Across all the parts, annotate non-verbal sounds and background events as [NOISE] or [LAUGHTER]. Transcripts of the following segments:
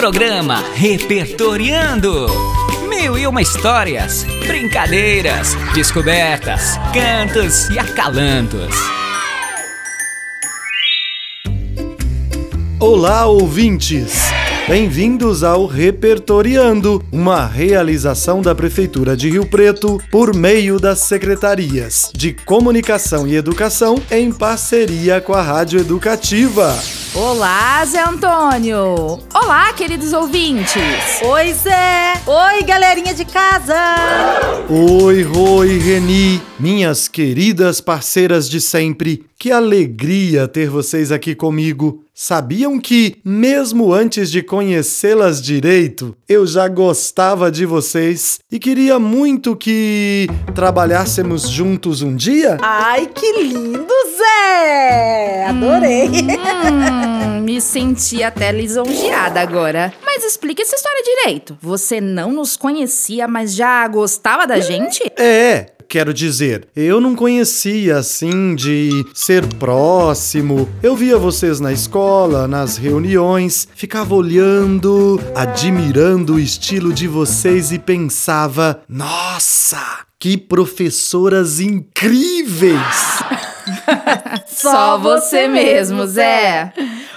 Programa Repertoriando. Mil e uma histórias, brincadeiras, descobertas, cantos e acalantos. Olá, ouvintes! Bem-vindos ao Repertoriando, uma realização da Prefeitura de Rio Preto por meio das secretarias de Comunicação e Educação em parceria com a Rádio Educativa. Olá, Zé Antônio! Olá, queridos ouvintes! Oi, Zé! Oi, galerinha de casa! Oi, Roi, Reni, minhas queridas parceiras de sempre. Que alegria ter vocês aqui comigo. Sabiam que, mesmo antes de conhecê-las direito, eu já gostava de vocês e queria muito que trabalhássemos juntos um dia? Ai, que lindo, Zé! Adorei! Hum, me senti até lisonjeada agora. Mas explique essa história direito. Você não nos conhecia, mas já gostava da gente? É, quero dizer, eu não conhecia assim de ser próximo. Eu via vocês na escola, nas reuniões, ficava olhando, admirando o estilo de vocês e pensava: nossa, que professoras incríveis! [LAUGHS] Só você mesmo, Zé.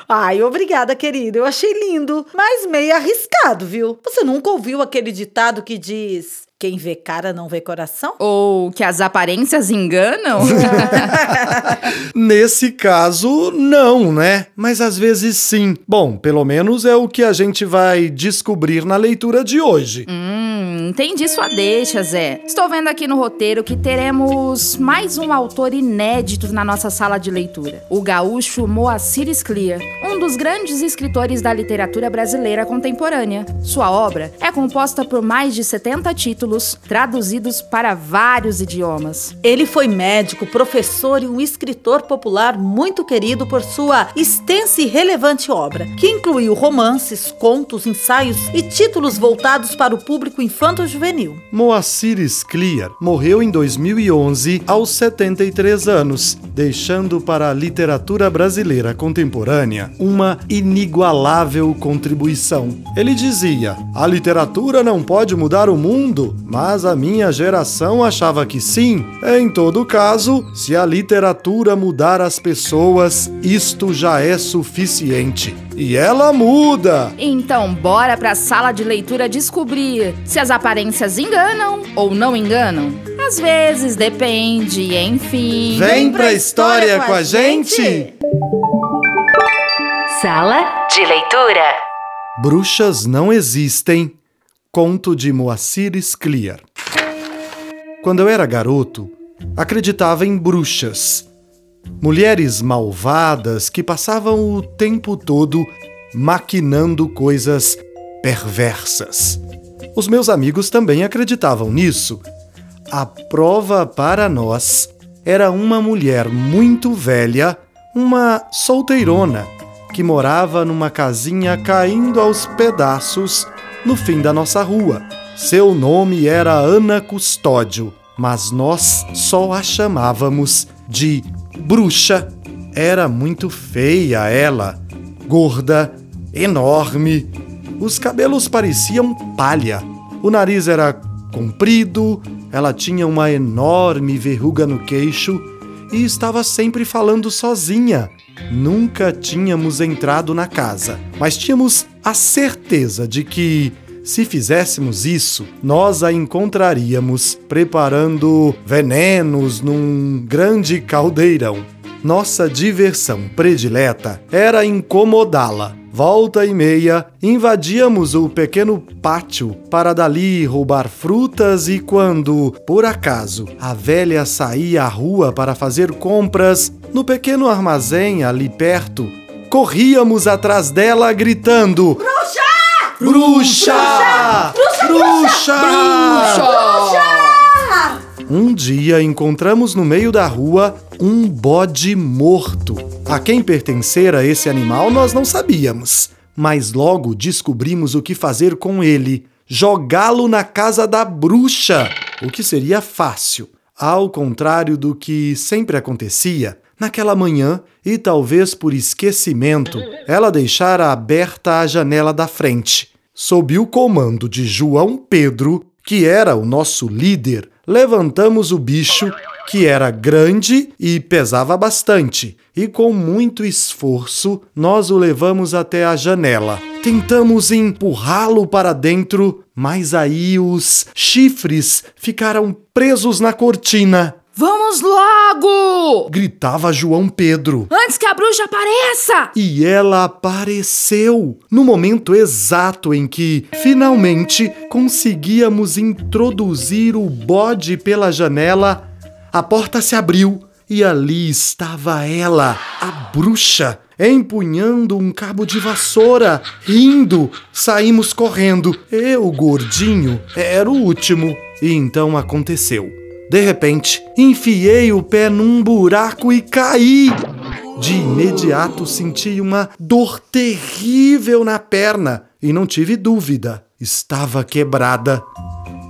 Ai, obrigada, querido. Eu achei lindo, mas meio arriscado, viu? Você nunca ouviu aquele ditado que diz: quem vê cara não vê coração? Ou que as aparências enganam? [LAUGHS] Nesse caso, não, né? Mas às vezes sim. Bom, pelo menos é o que a gente vai descobrir na leitura de hoje. hum, entendi sua deixa, Zé. Estou vendo aqui no roteiro que teremos mais um autor inédito na nossa sala de leitura. O gaúcho Moacir Scliar, um dos grandes escritores da literatura brasileira contemporânea. Sua obra é composta por mais de 70 títulos, traduzidos para vários idiomas. Ele foi médico, professor e um escritor popular muito querido por sua extensa e relevante obra, que incluiu romances, contos, ensaios e títulos voltados para o público infanto-juvenil. Moacir Scliar morreu em 2011 aos 73 anos, deixando para a literatura brasileira contemporânea uma inigualável contribuição. Ele dizia: "A literatura não pode mudar o mundo, mas a minha geração achava que sim. Em todo caso, se a literatura mudar as pessoas, isto já é suficiente. E ela muda. Então, bora pra sala de leitura descobrir se as aparências enganam ou não enganam? Às vezes, depende, enfim. Vem pra história com a gente. Sala de leitura. Bruxas não existem. Conto de Moacir Scliar. Quando eu era garoto, acreditava em bruxas. Mulheres malvadas que passavam o tempo todo maquinando coisas perversas. Os meus amigos também acreditavam nisso. A prova para nós era uma mulher muito velha, uma solteirona, que morava numa casinha caindo aos pedaços no fim da nossa rua. Seu nome era Ana Custódio, mas nós só a chamávamos de bruxa. Era muito feia ela, gorda, enorme. Os cabelos pareciam palha. O nariz era comprido, ela tinha uma enorme verruga no queixo e estava sempre falando sozinha. Nunca tínhamos entrado na casa, mas tínhamos a certeza de que, se fizéssemos isso, nós a encontraríamos preparando venenos num grande caldeirão. Nossa diversão predileta era incomodá-la. Volta e meia, invadíamos o pequeno pátio para dali roubar frutas e quando, por acaso, a velha saía à rua para fazer compras no pequeno armazém ali perto, corríamos atrás dela gritando: Bruxa! Bruxa! Bruxa! Um dia encontramos no meio da rua um bode morto. A quem pertencera esse animal nós não sabíamos, mas logo descobrimos o que fazer com ele: jogá-lo na casa da bruxa, o que seria fácil. Ao contrário do que sempre acontecia, Naquela manhã, e talvez por esquecimento, ela deixara aberta a janela da frente. Sob o comando de João Pedro, que era o nosso líder, levantamos o bicho, que era grande e pesava bastante, e com muito esforço nós o levamos até a janela. Tentamos empurrá-lo para dentro, mas aí os chifres ficaram presos na cortina. Vamos logo! Gritava João Pedro. Antes que a bruxa apareça! E ela apareceu no momento exato em que, finalmente, conseguíamos introduzir o bode pela janela. A porta se abriu e ali estava ela, a bruxa, empunhando um cabo de vassoura, rindo. Saímos correndo. Eu, gordinho, era o último. E então aconteceu. De repente, enfiei o pé num buraco e caí. De imediato senti uma dor terrível na perna e não tive dúvida, estava quebrada.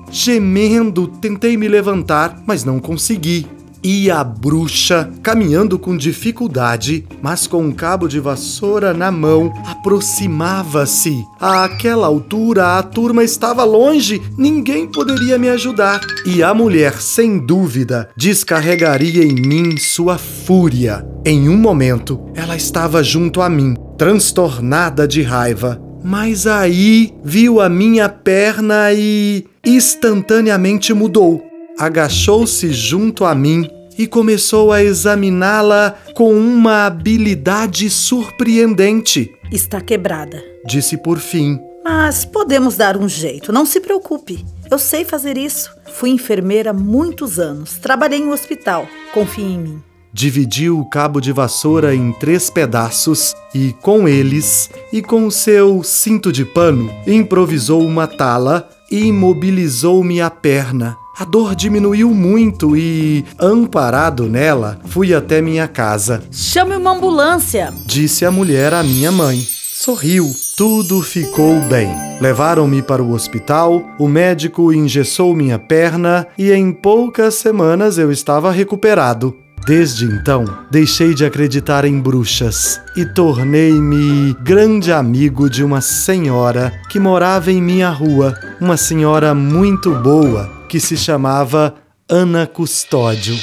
Gemendo, tentei me levantar, mas não consegui. E a bruxa, caminhando com dificuldade, mas com um cabo de vassoura na mão, aproximava-se. Àquela altura, a turma estava longe, ninguém poderia me ajudar. E a mulher, sem dúvida, descarregaria em mim sua fúria. Em um momento, ela estava junto a mim, transtornada de raiva. Mas aí viu a minha perna e instantaneamente mudou agachou-se junto a mim e começou a examiná-la com uma habilidade surpreendente. Está quebrada. Disse por fim. Mas podemos dar um jeito, não se preocupe. Eu sei fazer isso. Fui enfermeira há muitos anos, trabalhei em um hospital. Confie em mim. Dividiu o cabo de vassoura em três pedaços e, com eles e com seu cinto de pano, improvisou uma tala e imobilizou-me a perna. A dor diminuiu muito e, amparado nela, fui até minha casa. Chame uma ambulância, disse a mulher à minha mãe. Sorriu. Tudo ficou bem. Levaram-me para o hospital, o médico engessou minha perna e em poucas semanas eu estava recuperado. Desde então, deixei de acreditar em bruxas e tornei-me grande amigo de uma senhora que morava em minha rua, uma senhora muito boa que se chamava Ana Custódio.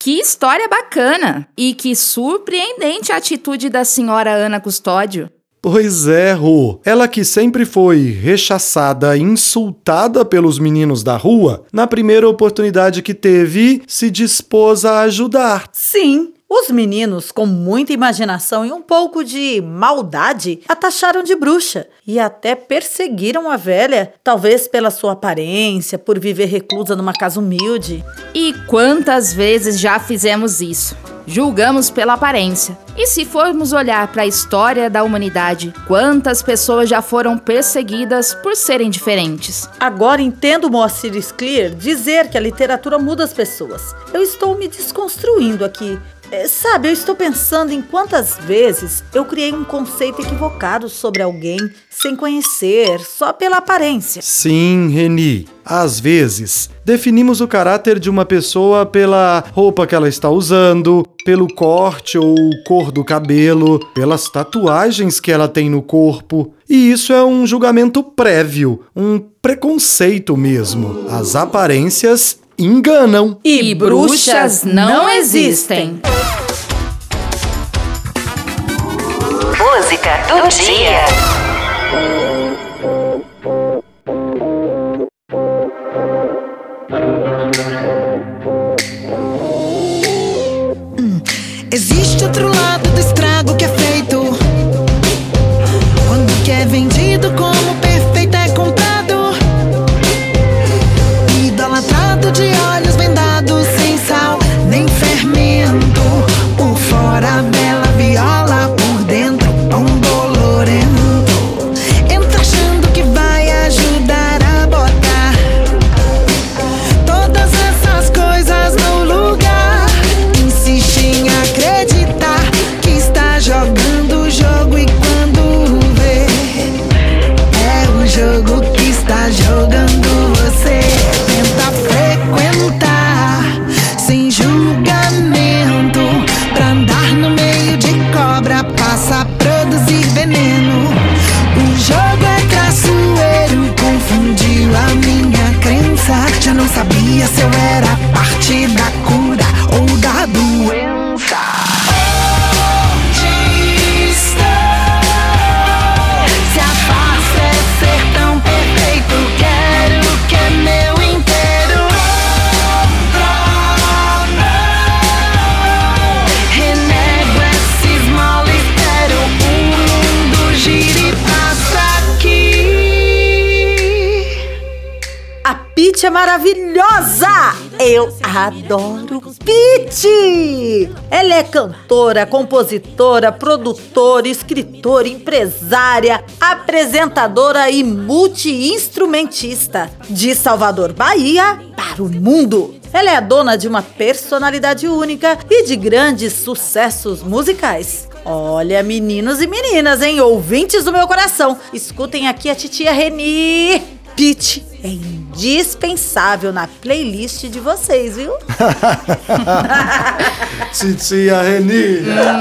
Que história bacana! E que surpreendente a atitude da senhora Ana Custódio. Pois é, Rô. Ela que sempre foi rechaçada, insultada pelos meninos da rua, na primeira oportunidade que teve, se dispôs a ajudar. Sim, os meninos, com muita imaginação e um pouco de maldade, a taxaram de bruxa e até perseguiram a velha, talvez pela sua aparência, por viver reclusa numa casa humilde. E quantas vezes já fizemos isso? Julgamos pela aparência. E se formos olhar para a história da humanidade, quantas pessoas já foram perseguidas por serem diferentes? Agora entendo Moacir Scler dizer que a literatura muda as pessoas. Eu estou me desconstruindo aqui. É, sabe, eu estou pensando em quantas vezes eu criei um conceito equivocado sobre alguém sem conhecer, só pela aparência. Sim, Reni. Às vezes, definimos o caráter de uma pessoa pela roupa que ela está usando, pelo corte ou cor do cabelo, pelas tatuagens que ela tem no corpo. E isso é um julgamento prévio, um preconceito mesmo. As aparências enganam. E, e bruxas não existem. Música do dia. É maravilhosa! Eu adoro Pitty! Ela é cantora, compositora, produtora, escritora, empresária, apresentadora e multi-instrumentista. De Salvador, Bahia, para o mundo. Ela é dona de uma personalidade única e de grandes sucessos musicais. Olha, meninos e meninas, hein? Ouvintes do meu coração, escutem aqui a titia Reni. Pete é indispensável na playlist de vocês, viu? [LAUGHS] Titia Reni.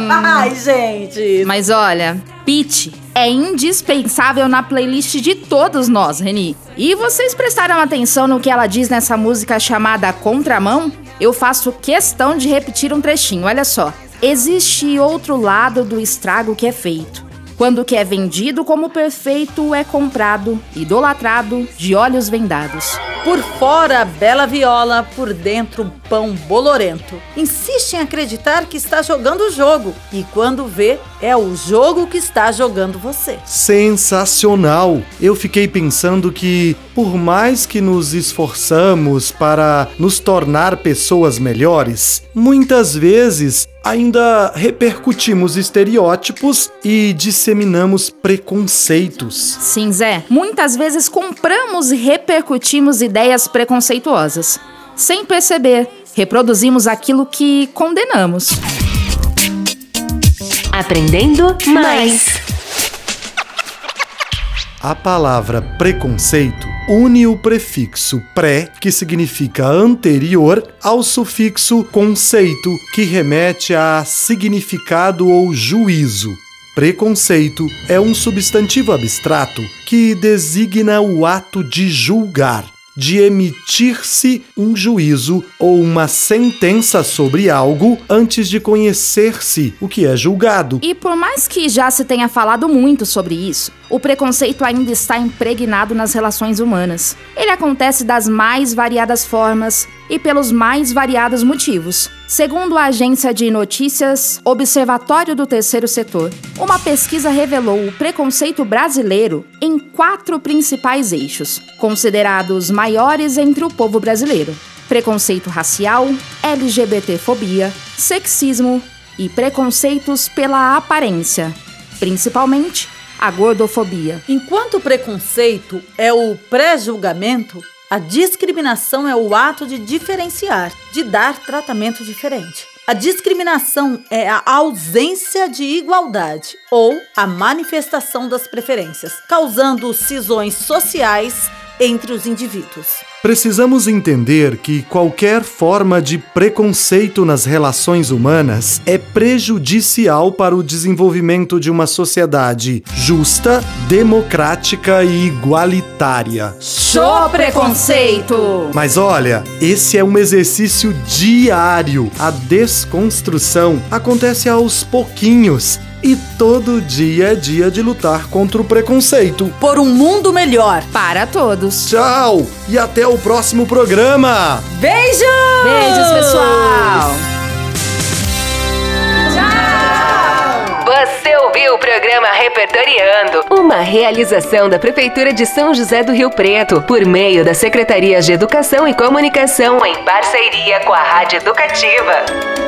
Ai, gente. Mas olha, Pete é indispensável na playlist de todos nós, Reni. E vocês prestaram atenção no que ela diz nessa música chamada Contramão? Eu faço questão de repetir um trechinho, olha só. Existe outro lado do estrago que é feito. Quando o que é vendido como perfeito é comprado, idolatrado, de olhos vendados. Por fora, bela viola, por dentro, pão bolorento. Insiste em acreditar que está jogando o jogo e quando vê, é o jogo que está jogando você. Sensacional! Eu fiquei pensando que, por mais que nos esforçamos para nos tornar pessoas melhores, muitas vezes ainda repercutimos estereótipos e disseminamos preconceitos. Sim, Zé. Muitas vezes compramos e repercutimos ideias preconceituosas. Sem perceber, reproduzimos aquilo que condenamos. Aprendendo mais. A palavra preconceito une o prefixo pré, que significa anterior, ao sufixo conceito, que remete a significado ou juízo. Preconceito é um substantivo abstrato que designa o ato de julgar, de emitir-se um juízo ou uma sentença sobre algo antes de conhecer-se o que é julgado. E por mais que já se tenha falado muito sobre isso, o preconceito ainda está impregnado nas relações humanas. Ele acontece das mais variadas formas e pelos mais variados motivos. Segundo a agência de notícias Observatório do Terceiro Setor, uma pesquisa revelou o preconceito brasileiro em quatro principais eixos, considerados maiores entre o povo brasileiro: preconceito racial, LGBTfobia, sexismo e preconceitos pela aparência, principalmente a gordofobia. Enquanto o preconceito é o pré-julgamento, a discriminação é o ato de diferenciar, de dar tratamento diferente. A discriminação é a ausência de igualdade ou a manifestação das preferências, causando cisões sociais entre os indivíduos. Precisamos entender que qualquer forma de preconceito nas relações humanas é prejudicial para o desenvolvimento de uma sociedade justa, democrática e igualitária. Show preconceito! Mas olha, esse é um exercício diário. A desconstrução acontece aos pouquinhos. E todo dia é dia de lutar contra o preconceito. Por um mundo melhor. Para todos. Tchau e até o próximo programa. Beijos! Beijos, pessoal! Você ouviu o programa Repertoriando, uma realização da Prefeitura de São José do Rio Preto, por meio das Secretarias de Educação e Comunicação, em parceria com a Rádio Educativa.